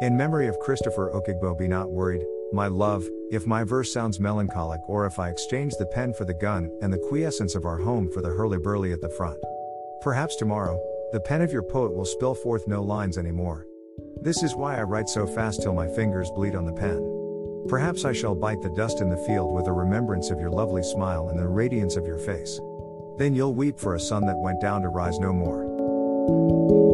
In memory of Christopher Okigbo, be not worried, my love, if my verse sounds melancholic or if I exchange the pen for the gun and the quiescence of our home for the hurly-burly at the front. Perhaps tomorrow, the pen of your poet will spill forth no lines anymore. This is why I write so fast till my fingers bleed on the pen. Perhaps I shall bite the dust in the field with a remembrance of your lovely smile and the radiance of your face. Then you'll weep for a sun that went down to rise no more.